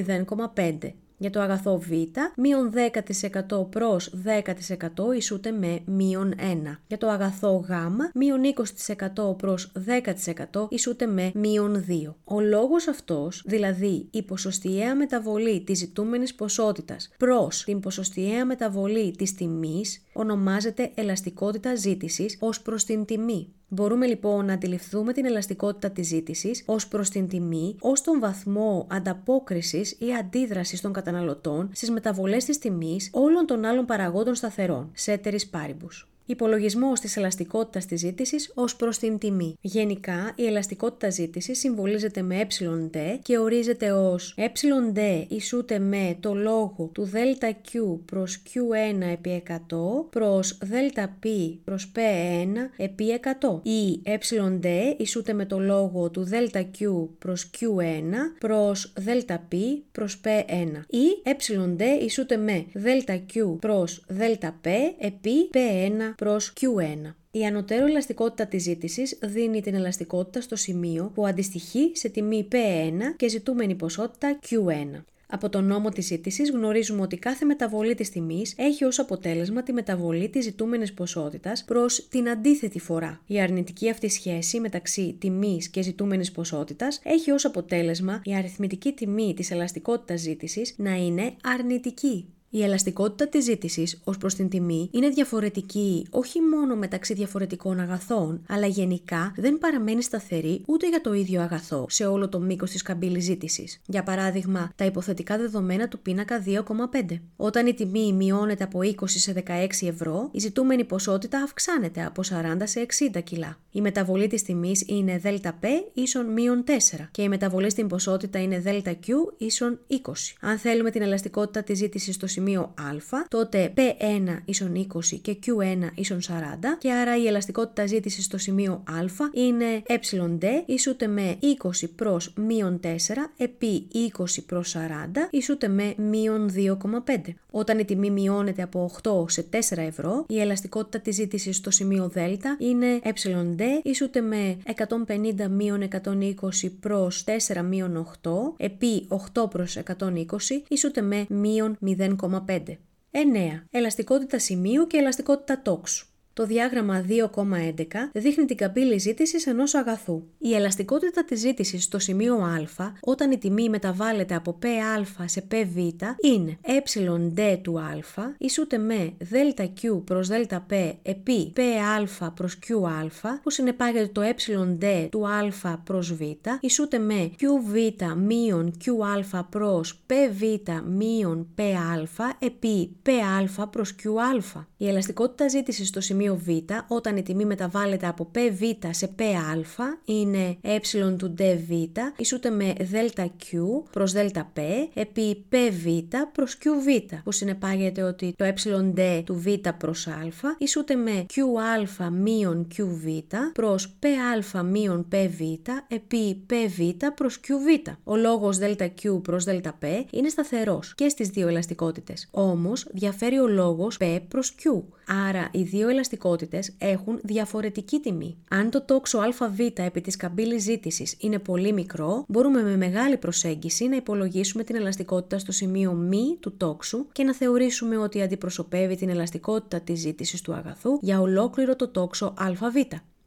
0,5%. Για το αγαθό Β, μείον 10% προς 10% ισούται με μείον 1. Για το αγαθό Γ, μείον 20% προς 10% ισούται με μείον 2. Ο λόγος αυτός, δηλαδή η ποσοστιαία μεταβολή της ζητούμενης ποσότητας προς την ποσοστιαία μεταβολή της τιμής, ονομάζεται ελαστικότητα ζήτησης ως προς την τιμή. Μπορούμε λοιπόν να αντιληφθούμε την ελαστικότητα της ζήτησης ως προς την τιμή, ως τον βαθμό ανταπόκρισης ή αντίδρασης των καταναλωτών στις μεταβολές της τιμής όλων των άλλων παραγόντων σταθερών, σέτερης πάρυμπους. Υπολογισμό της ελαστικότητας της ζήτησης ως προς την τιμή. Γενικά, η ελαστικότητα ζήτησης συμβολίζεται με εD και ορίζεται ως εD ισούται με το λόγο του ΔQ προς Q1 επί 100 προς ΔP προς P1 επί 100 ή εD ισούται με το λόγο του ΔQ προς Q1 προς ΔP προς P1 ή εD ισούται με ΔQ προς ΔP επί P1 προς Q1. Η ανωτέρω ελαστικότητα της ζήτησης δίνει την ελαστικότητα στο σημείο που αντιστοιχεί σε τιμή P1 και ζητούμενη ποσότητα Q1. Από τον νόμο της ζήτησης γνωρίζουμε ότι κάθε μεταβολή της τιμής έχει ως αποτέλεσμα τη μεταβολή της ζητούμενης ποσότητας προς την αντίθετη φορά. Η αρνητική αυτή σχέση μεταξύ τιμής και ζητούμενης ποσότητας έχει ως αποτέλεσμα η αριθμητική τιμή της ελαστικότητας ζήτησης να είναι αρνητική. Η ελαστικότητα της ζήτησης ως προς την τιμή είναι διαφορετική όχι μόνο μεταξύ διαφορετικών αγαθών, αλλά γενικά δεν παραμένει σταθερή ούτε για το ίδιο αγαθό σε όλο το μήκος της καμπύλης ζήτησης. Για παράδειγμα, τα υποθετικά δεδομένα του πίνακα 2,5. Όταν η τιμή μειώνεται από 20 σε 16 ευρώ, η ζητούμενη ποσότητα αυξάνεται από 40 σε 60 κιλά. Η μεταβολή της τιμής είναι ΔΠ ίσον μείον 4 και η μεταβολή στην ποσότητα είναι ΔQ ίσον 20. Αν θέλουμε την ελαστικότητα της ζήτησης στο σημείο α, τότε P1 ίσον 20 και Q1 ίσον 40 και άρα η ελαστικότητα ζήτησης στο σημείο α είναι εD ισούται με 20 προς μείον 4 επί 20 προς 40 ισούται με μείον 2,5. Όταν η τιμή μειώνεται από 8 σε 4 ευρώ, η ελαστικότητα της ζήτησης στο σημείο Δ είναι εD ισούται με 150 μείον 120 προς 4 μείον 8 επί 8 προς 120 ισούται με μείον 0,5. 9. Ελαστικότητα σημείου και ελαστικότητα τόξου. Το διάγραμμα 2,11 δείχνει την καμπύλη ζήτησης ενός αγαθού. Η ελαστικότητα της ζήτησης στο σημείο α, όταν η τιμή μεταβάλλεται από ΠΑ σε ΠΒ, είναι εD του α ισούται με ΔQ προς ΔΠ επί ΠΑ προς QA, που συνεπάγεται το εD του α προς Β, ισούται με QΒ μείον QA προς PΒ μείον PA επί PA προς QA. Η ελαστικότητα ζήτησης στο σημείο Β, όταν η τιμή μεταβάλλεται από PV σε PA, είναι ε του dβ, ισούται με ΔQ προς ΔΠ επί PV προς QV, που συνεπάγεται ότι το ε του β προς α ισούται με Qα μείον QV προς PA μείον PV επί PV προς QV. Ο λόγος ΔQ προς ΔΠ είναι σταθερός και στις δύο ελαστικότητες. Όμως διαφέρει ο λόγος P προς Q. Άρα οι δύο ελαστικότητες έχουν διαφορετική τιμή. Αν το τόξο ΑΒ επί της καμπύλης ζήτησης είναι πολύ μικρό, μπορούμε με μεγάλη προσέγγιση να υπολογίσουμε την ελαστικότητα στο σημείο μ του τόξου και να θεωρήσουμε ότι αντιπροσωπεύει την ελαστικότητα της ζήτησης του αγαθού για ολόκληρο το τόξο ΑΒ.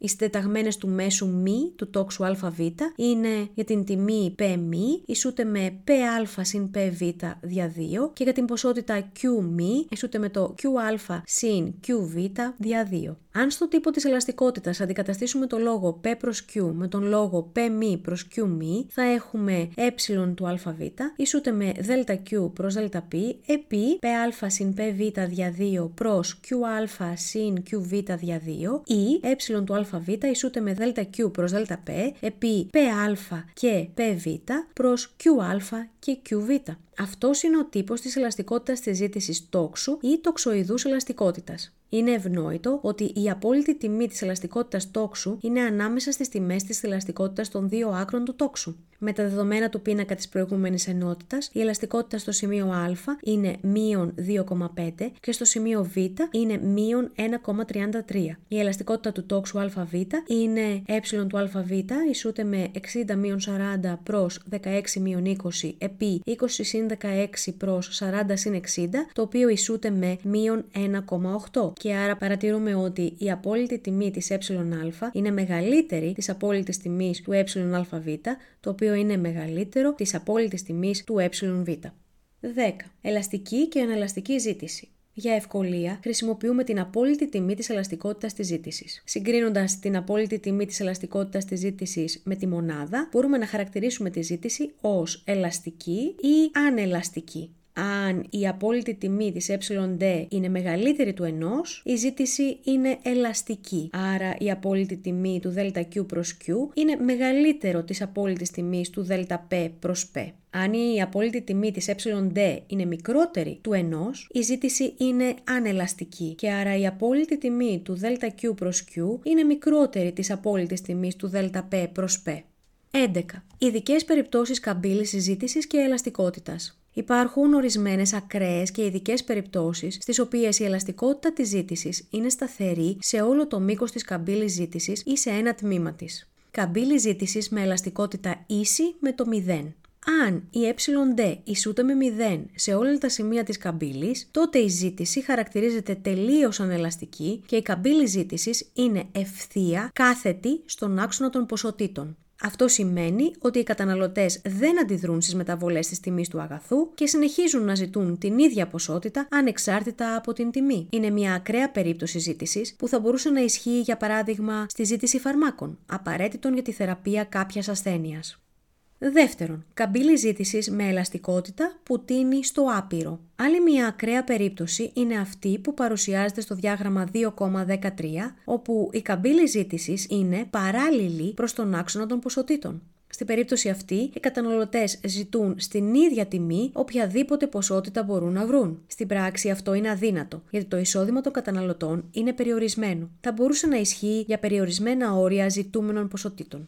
Οι συντεταγμένες του μέσου μη του τόξου αβ είναι για την τιμή π μη ισούται με πα συν πβ δια 2 και για την ποσότητα q μη ισούται με το qα συν qβ δια 2. Αν στο τύπο της ελαστικότητας αντικαταστήσουμε το λόγο P προς Q με τον λόγο P μη προς Q μη, θα έχουμε ε του αβ ισούται με ΔQ προς ΔΠ επί ΠΑ συν ΠΒ δια 2 προς QA συν QV δια 2 ή ε του αβ ισούται με ΔQ προς ΔΠ επί ΠΑ και ΠΒ προς QA και QV. Αυτός είναι ο τύπος της ελαστικότητας της ζήτησης τόξου ή τοξοειδούς ελαστικότητας. Είναι ευνόητο ότι η απόλυτη τιμή της ελαστικότητας τόξου είναι ανάμεσα στις τιμές της ελαστικότητας των δύο άκρων του τόξου. Με τα δεδομένα του πίνακα της προηγούμενης ενότητας, η ελαστικότητα στο σημείο α είναι μείον 2,5 και στο σημείο β είναι μείον 1,33. Η ελαστικότητα του τόξου αβ είναι ε του αβ ισούται με 60 μείον 40 προς 16 μείον 20 επί 20 συν 16 προς 40 συν 60, το οποίο ισούται με μείον 1,8 και άρα παρατηρούμε ότι η απόλυτη τιμή της εα είναι μεγαλύτερη της απόλυτης τιμής του εαβ, το οποίο είναι μεγαλύτερο της απόλυτης τιμής του εβ. 10. Ελαστική και ανελαστική ζήτηση. Για ευκολία, χρησιμοποιούμε την απόλυτη τιμή της ελαστικότητας της ζήτησης. Συγκρίνοντας την απόλυτη τιμή της ελαστικότητας της ζήτησης με τη μονάδα, μπορούμε να χαρακτηρίσουμε τη ζήτηση ως ελαστική ή ανελαστική αν η απόλυτη τιμή της εD είναι μεγαλύτερη του ενός, η ζήτηση είναι ελαστική. Άρα η απόλυτη τιμή του ΔQ προς Q είναι μεγαλύτερο της απόλυτης τιμής του ΔΠ προς Π. Αν η απόλυτη τιμή της εD είναι μικρότερη του ενός, η ζήτηση είναι ανελαστική και άρα η απόλυτη τιμή του ΔQ προς Q είναι μικρότερη της απόλυτης τιμής του ΔΠ προς Π. 11. Ειδικές περιπτώσεις καμπύλης συζήτησης και ελαστικότητας. Υπάρχουν ορισμένες ακραίες και ειδικές περιπτώσεις, στις οποίες η ελαστικότητα της ζήτησης είναι σταθερή σε όλο το μήκος της καμπύλης ζήτησης ή σε ένα τμήμα της. Καμπύλη ζήτησης με ελαστικότητα ίση με το 0. Αν η εD ισούται με 0 σε όλα τα σημεία της καμπύλης, τότε η ζήτηση χαρακτηρίζεται τελείως ανελαστική και η καμπύλη ζήτησης είναι ευθεία κάθετη στον άξονα των ποσοτήτων. Αυτό σημαίνει ότι οι καταναλωτές δεν αντιδρούν στις μεταβολές της τιμής του αγαθού και συνεχίζουν να ζητούν την ίδια ποσότητα ανεξάρτητα από την τιμή. Είναι μια ακραία περίπτωση ζήτησης που θα μπορούσε να ισχύει για παράδειγμα στη ζήτηση φαρμάκων, απαραίτητων για τη θεραπεία κάποιας ασθένειας. Δεύτερον, καμπύλη ζήτησης με ελαστικότητα που τίνει στο άπειρο. Άλλη μια ακραία περίπτωση είναι αυτή που παρουσιάζεται στο διάγραμμα 2,13, όπου η καμπύλη ζήτησης είναι παράλληλη προς τον άξονα των ποσοτήτων. Στην περίπτωση αυτή, οι καταναλωτές ζητούν στην ίδια τιμή οποιαδήποτε ποσότητα μπορούν να βρουν. Στην πράξη αυτό είναι αδύνατο, γιατί το εισόδημα των καταναλωτών είναι περιορισμένο. Θα μπορούσε να ισχύει για περιορισμένα όρια ζητούμενων ποσοτήτων.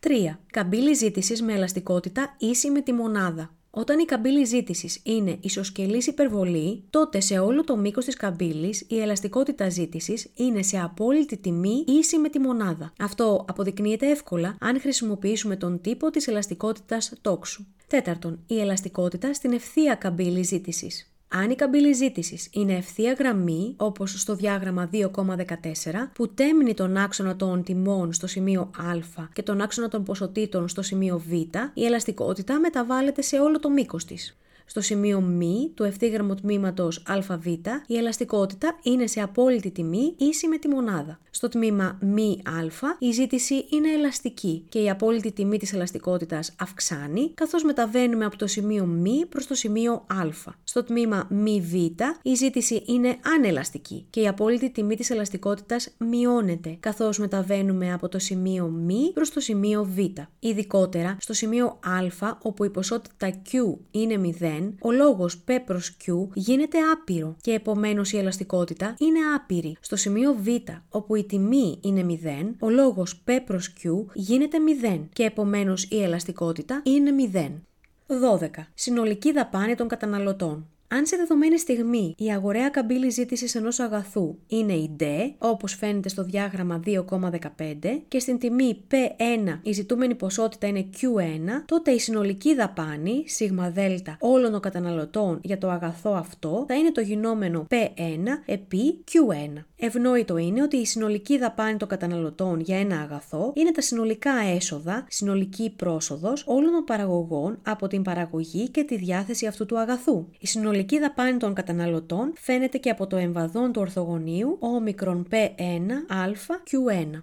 3. Καμπύλη ζήτησης με ελαστικότητα ίση με τη μονάδα. Όταν η καμπύλη ζήτησης είναι ισοσκελής υπερβολή, τότε σε όλο το μήκος της καμπύλης η ελαστικότητα ζήτησης είναι σε απόλυτη τιμή ίση με τη μονάδα. Αυτό αποδεικνύεται εύκολα αν χρησιμοποιήσουμε τον τύπο της ελαστικότητας τόξου. Τέταρτον, η ελαστικότητα στην ευθεία καμπύλη ζήτησης. Αν η καμπύλη ζήτησης είναι ευθεία γραμμή, όπως στο διάγραμμα 2,14, που τέμνει τον άξονα των τιμών στο σημείο Α και τον άξονα των ποσοτήτων στο σημείο Β, η ελαστικότητα μεταβάλλεται σε όλο το μήκος της. Στο σημείο μ του ευθύγραμμου τμήματος ΑΒ, η ελαστικότητα είναι σε απόλυτη τιμή ίση με τη μονάδα. Στο τμήμα α, η ζήτηση είναι ελαστική και η απόλυτη τιμή της ελαστικότητας αυξάνει, καθώς μεταβαίνουμε από το σημείο μ προς το σημείο α. Στο τμήμα β, η ζήτηση είναι ανελαστική και η απόλυτη τιμή της ελαστικότητας μειώνεται, καθώς μεταβαίνουμε από το σημείο μ προς το σημείο β. Ειδικότερα, στο σημείο α, όπου η ποσότητα Q είναι 0, ο λόγος P προς Q γίνεται άπειρο και επομένως η ελαστικότητα είναι άπειρη. Στο σημείο β, όπου η τιμή είναι 0, ο λόγος P προς Q γίνεται 0 και επομένως η ελαστικότητα είναι 0. 12. Συνολική δαπάνη των καταναλωτών. Αν σε δεδομένη στιγμή η αγοραία καμπύλη ζήτησης ενός αγαθού είναι η D, όπως φαίνεται στο διάγραμμα 2,15, και στην τιμή P1 η ζητούμενη ποσότητα είναι Q1, τότε η συνολική δαπάνη, σίγμα δέλτα όλων των καταναλωτών για το αγαθό αυτό, θα είναι το γινόμενο P1 επί Q1. Ευνόητο είναι ότι η συνολική δαπάνη των καταναλωτών για ένα αγαθό είναι τα συνολικά έσοδα, συνολική πρόσοδος όλων των παραγωγών από την παραγωγή και τη διάθεση αυτού του αγαθού. Η συνολική δαπάνη των καταναλωτών φαίνεται και από το εμβαδόν του ορθογωνίου όμικρον P1 α Q1.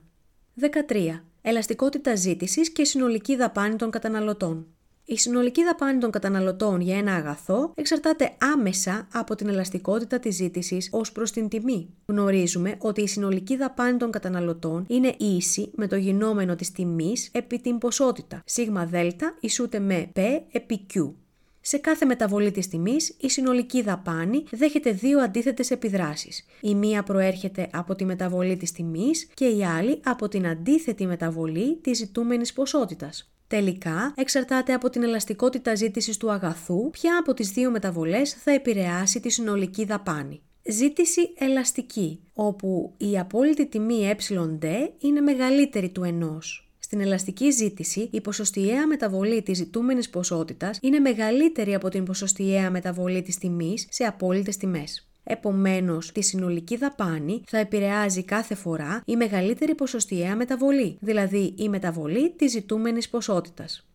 13. Ελαστικότητα ζήτησης και συνολική δαπάνη των καταναλωτών. Η συνολική δαπάνη των καταναλωτών για ένα αγαθό εξαρτάται άμεσα από την ελαστικότητα της ζήτησης ως προς την τιμή. Γνωρίζουμε ότι η συνολική δαπάνη των καταναλωτών είναι ίση με το γινόμενο της τιμής επί την ποσότητα. Σίγμα δέλτα ισούται με P επί Q. Σε κάθε μεταβολή της τιμής, η συνολική δαπάνη δέχεται δύο αντίθετες επιδράσεις. Η μία προέρχεται από τη μεταβολή της τιμής και η άλλη από την αντίθετη μεταβολή της ζητούμενης ποσότητας. Τελικά, εξαρτάται από την ελαστικότητα ζήτησης του αγαθού, ποια από τις δύο μεταβολές θα επηρεάσει τη συνολική δαπάνη. Ζήτηση ελαστική, όπου η απόλυτη τιμή ε είναι μεγαλύτερη του ενός. Στην ελαστική ζήτηση, η ποσοστιαία μεταβολή της ζητούμενης ποσότητας είναι μεγαλύτερη από την ποσοστιαία μεταβολή της τιμής σε απόλυτες τιμές. Επομένως, τη συνολική δαπάνη θα επηρεάζει κάθε φορά η μεγαλύτερη ποσοστιαία μεταβολή, δηλαδή η μεταβολή της ζητούμενης ποσότητας.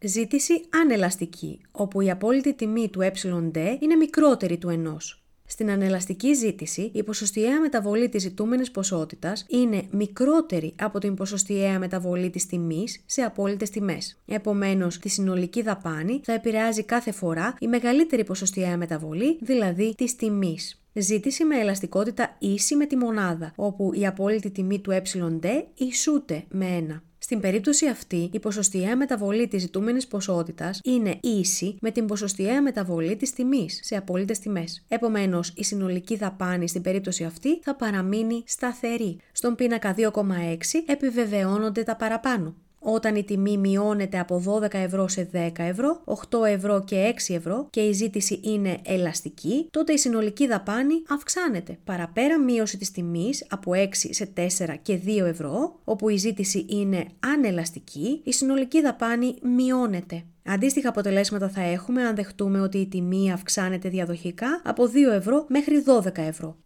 Ζήτηση ανελαστική, όπου η απόλυτη τιμή του εD είναι μικρότερη του ενός. Στην ανελαστική ζήτηση, η ποσοστιαία μεταβολή της ζητούμενης ποσότητας είναι μικρότερη από την ποσοστιαία μεταβολή της τιμής σε απόλυτες τιμές. Επομένως, τη συνολική δαπάνη θα επηρεάζει κάθε φορά η μεγαλύτερη ποσοστιαία μεταβολή, δηλαδή της τιμής. Ζήτηση με ελαστικότητα ίση με τη μονάδα, όπου η απόλυτη τιμή του εD ισούται με 1. Στην περίπτωση αυτή, η ποσοστιαία μεταβολή της ζητούμενης ποσότητας είναι ίση με την ποσοστιαία μεταβολή της τιμής σε απόλυτες τιμές. Επομένως, η συνολική δαπάνη στην περίπτωση αυτή θα παραμείνει σταθερή. Στον πίνακα 2,6 επιβεβαιώνονται τα παραπάνω. Όταν η τιμή μειώνεται από 12 ευρώ σε 10 ευρώ, 8 ευρώ και 6 ευρώ και η ζήτηση είναι ελαστική, τότε η συνολική δαπάνη αυξάνεται. Παραπέρα μείωση της τιμής από 6 σε 4 και 2 ευρώ, όπου η ζήτηση είναι ανελαστική, η συνολική δαπάνη μειώνεται. Αντίστοιχα αποτελέσματα θα έχουμε αν δεχτούμε ότι η τιμή αυξάνεται διαδοχικά από 2 ευρώ μέχρι 12 ευρώ.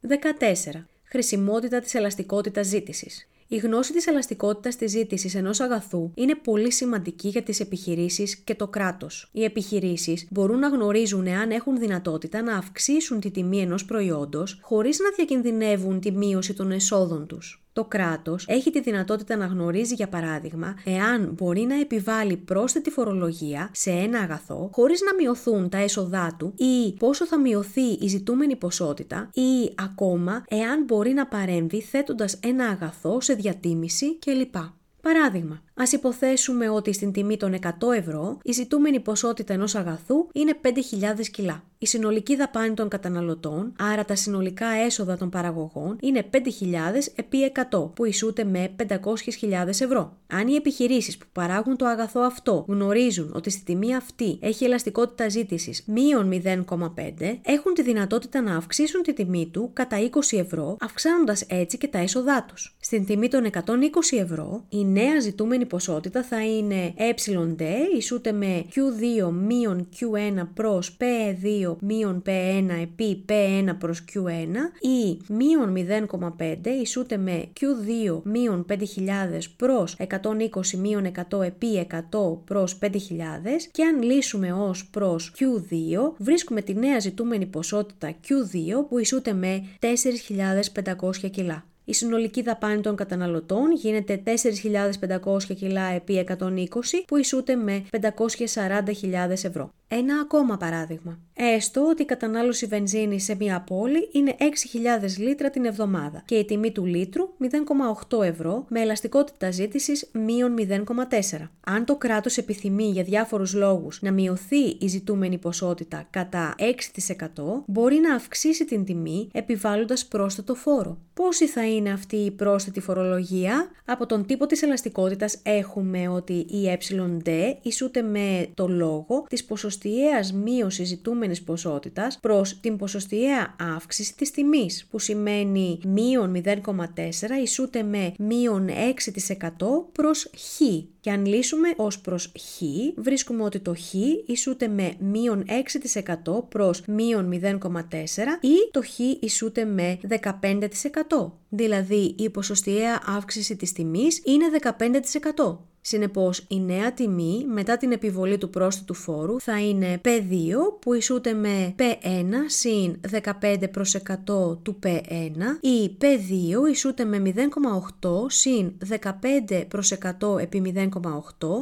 14. Χρησιμότητα της ελαστικότητας ζήτησης. Η γνώση της ελαστικότητας της ζήτησης ενός αγαθού είναι πολύ σημαντική για τις επιχειρήσεις και το κράτος. Οι επιχειρήσεις μπορούν να γνωρίζουν εάν έχουν δυνατότητα να αυξήσουν τη τιμή ενός προϊόντος χωρίς να διακινδυνεύουν τη μείωση των εσόδων τους το κράτος έχει τη δυνατότητα να γνωρίζει, για παράδειγμα, εάν μπορεί να επιβάλλει πρόσθετη φορολογία σε ένα αγαθό χωρίς να μειωθούν τα έσοδά του ή πόσο θα μειωθεί η ζητούμενη ποσότητα ή ακόμα εάν μπορεί να παρέμβει θέτοντας ένα αγαθό σε διατίμηση κλπ. Παράδειγμα, Α υποθέσουμε ότι στην τιμή των 100 ευρώ η ζητούμενη ποσότητα ενός αγαθού είναι 5.000 κιλά. Η συνολική δαπάνη των καταναλωτών, άρα τα συνολικά έσοδα των παραγωγών, είναι 5.000 επί 100, που ισούται με 500.000 ευρώ. Αν οι επιχειρήσεις που παράγουν το αγαθό αυτό γνωρίζουν ότι στη τιμή αυτή έχει ελαστικότητα ζήτησης μείον 0,5, έχουν τη δυνατότητα να αυξήσουν τη τιμή του κατά 20 ευρώ, αυξάνοντας έτσι και τα έσοδά τους. Στην τιμή των 120 ευρώ, η νέα ζητούμενη ποσότητα θα είναι εD ισούται με Q2 μείον Q1 προς P2 μείον P1 επί P1 προς Q1 ή μείον 0,5 ισούται με Q2 μείον 5.000 προς 120 μείον 100 επί 100 προς 5.000 και αν λύσουμε ως προς Q2 βρίσκουμε τη νέα ζητούμενη ποσότητα Q2 που ισούται με 4.500 κιλά. Η συνολική δαπάνη των καταναλωτών γίνεται 4.500 κιλά επί 120 που ισούται με 540.000 ευρώ. Ένα ακόμα παράδειγμα. Έστω ότι η κατανάλωση βενζίνης σε μια πόλη είναι 6.000 λίτρα την εβδομάδα και η τιμή του λίτρου 0,8 ευρώ με ελαστικότητα ζήτησης μείον 0,4. Αν το κράτος επιθυμεί για διάφορους λόγους να μειωθεί η ζητούμενη ποσότητα κατά 6% μπορεί να αυξήσει την τιμή επιβάλλοντας πρόσθετο φόρο. Πόση θα είναι αυτή η πρόσθετη φορολογία; Από τον τύπο της ελαστικότητας έχουμε ότι η εD ισούται με το λόγο της ποσοστιαίας μείωση ζητούμενης ποσότητας προς την ποσοστιαία αύξηση της τιμής, που σημαίνει μείον 0,4 ισούται με μείον 6% προς χ. Και αν λύσουμε ως προς χ, βρίσκουμε ότι το χ ισούται με μείον 6% προς μείον 0,4 ή το χ ισούται με 15%. Δηλαδή η ποσοστιαία αύξηση της τιμής είναι 15%. Συνεπώς, η νέα τιμή μετά την επιβολή του πρόσθετου φόρου θα είναι P2 που ισούται με P1 συν 15 προς 100 του P1 ή P2 ισούται με 0,8 συν 15 προς 100 επί 0,8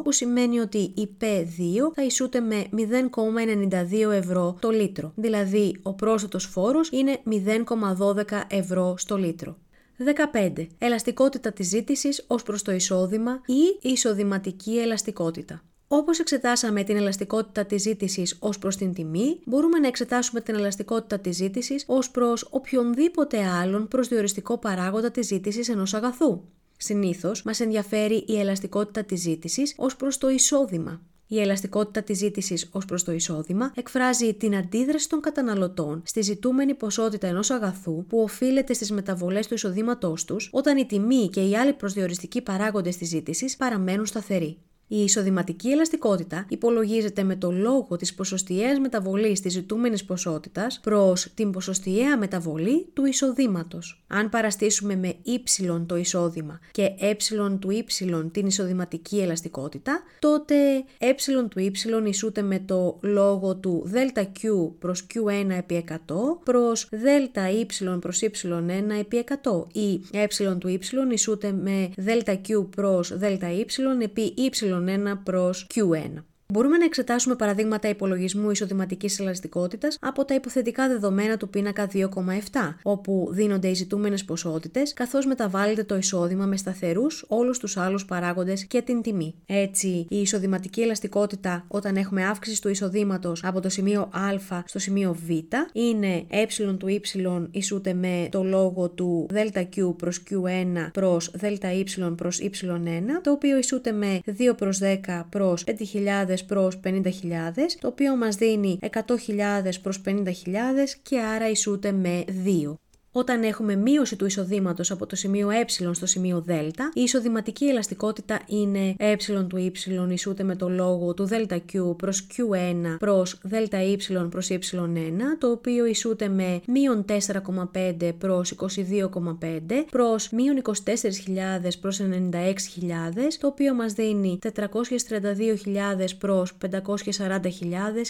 που σημαίνει ότι η P2 θα ισούται με 0,92 ευρώ το λίτρο. Δηλαδή, ο πρόσθετος φόρος είναι 0,12 ευρώ στο λίτρο. 15. Ελαστικότητα της ζήτησης ως προς το εισόδημα ή εισοδηματική ελαστικότητα. Όπως εξετάσαμε την ελαστικότητα της ζήτησης ως προς την τιμή, μπορούμε να εξετάσουμε την ελαστικότητα της ζήτησης ως προς οποιονδήποτε άλλον προσδιοριστικό παράγοντα της ζήτησης ενός αγαθού. Συνήθως, μας ενδιαφέρει η ελαστικότητα της ζήτησης ως προς το εισόδημα. Η ελαστικότητα της ζήτησης ως προς το εισόδημα εκφράζει την αντίδραση των καταναλωτών στη ζητούμενη ποσότητα ενός αγαθού που οφείλεται στις μεταβολές του εισοδήματός τους όταν η τιμή και οι άλλοι προσδιοριστικοί παράγοντες της ζήτησης παραμένουν σταθεροί. Η εισοδηματική ελαστικότητα υπολογίζεται με το λόγο της ποσοστιαίας μεταβολής της ζητούμενης ποσότητας προς την ποσοστιαία μεταβολή του εισοδήματος. Αν παραστήσουμε με y το εισόδημα και ε του y την εισοδηματική ελαστικότητα, τότε ε του y ισούται με το λόγο του ΔQ προς Q1 επί 100 προς ΔY προς Y1 επί 100 ή ε του y ισούται με ΔQ προς ΔY επί Y y1 προς q1. Μπορούμε να εξετάσουμε παραδείγματα υπολογισμού εισοδηματικής ελαστικότητας από τα υποθετικά δεδομένα του πίνακα 2,7, όπου δίνονται οι ζητούμενες ποσότητες, καθώς μεταβάλλεται το εισόδημα με σταθερούς όλους τους άλλους παράγοντες και την τιμή. Έτσι, η εισοδηματική ελαστικότητα όταν έχουμε αύξηση του εισοδήματος από το σημείο Α στο σημείο Β είναι ε του y ισούται με το λόγο του ΔQ προς Q1 προς ΔY προς Y1, το οποίο ισούται με 2 προς 10 προς 5.000 προς 50.000, το οποίο μας δίνει 100.000 προς 50.000 και άρα ισούται με 2. Όταν έχουμε μείωση του εισοδήματος από το σημείο ε στο σημείο δ, η εισοδηματική ελαστικότητα είναι ε του y ισούται με το λόγο του ΔQ προς Q1 προς ΔY προς Y1, το οποίο ισούται με μείον 4,5 προς 22,5 προς μείον 24.000 προς 96.000, το οποίο μας δίνει 432.000 προς 540.000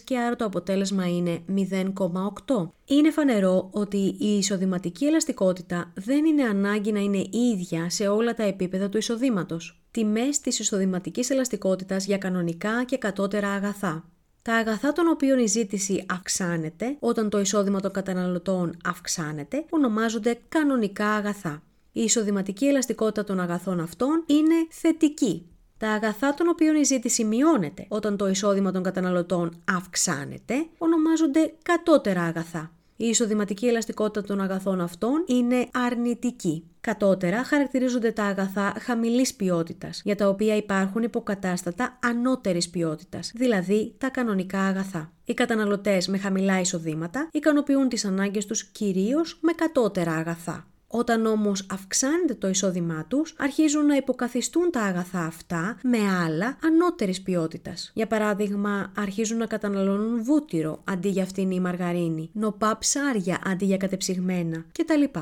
και άρα το αποτέλεσμα είναι 0,8. Είναι φανερό ότι η εισοδηματική ελαστικότητα δεν είναι ανάγκη να είναι ίδια σε όλα τα επίπεδα του εισοδήματος. Τιμές της εισοδηματικής ελαστικότητας για κανονικά και κατώτερα αγαθά. Τα αγαθά των οποίων η ζήτηση αυξάνεται όταν το εισόδημα των καταναλωτών αυξάνεται ονομάζονται κανονικά αγαθά. Η εισοδηματική ελαστικότητα των αγαθών αυτών είναι θετική τα αγαθά των οποίων η ζήτηση μειώνεται όταν το εισόδημα των καταναλωτών αυξάνεται ονομάζονται κατώτερα αγαθά. Η εισοδηματική ελαστικότητα των αγαθών αυτών είναι αρνητική. Κατώτερα χαρακτηρίζονται τα αγαθά χαμηλής ποιότητας, για τα οποία υπάρχουν υποκατάστατα ανώτερης ποιότητας, δηλαδή τα κανονικά αγαθά. Οι καταναλωτές με χαμηλά εισοδήματα ικανοποιούν τις ανάγκες τους κυρίως με κατώτερα αγαθά. Όταν όμως αυξάνεται το εισόδημά τους, αρχίζουν να υποκαθιστούν τα αγαθά αυτά με άλλα ανώτερης ποιότητας. Για παράδειγμα, αρχίζουν να καταναλώνουν βούτυρο αντί για αυτήν η μαργαρίνη, νοπά ψάρια αντί για κατεψυγμένα κτλ.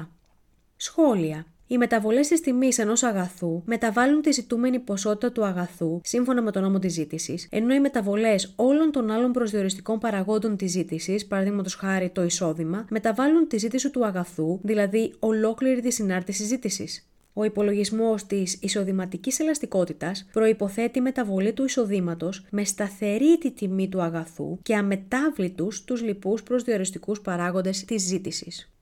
Σχόλια. Οι μεταβολές της τιμής ενός αγαθού μεταβάλλουν τη ζητούμενη ποσότητα του αγαθού σύμφωνα με τον νόμο της ζήτησης, ενώ οι μεταβολές όλων των άλλων προσδιοριστικών παραγόντων της ζήτησης, παραδείγματος χάρη το εισόδημα, μεταβάλλουν τη ζήτηση του αγαθού, δηλαδή ολόκληρη τη συνάρτηση ζήτησης. Ο υπολογισμός της εισοδηματικής ελαστικότητας προποθέτει μεταβολή του εισοδήματος με σταθερή τη τιμή του αγαθού και αμετάβλητους τους λοιπούς προσδιοριστικούς παράγοντες της ζήτησης.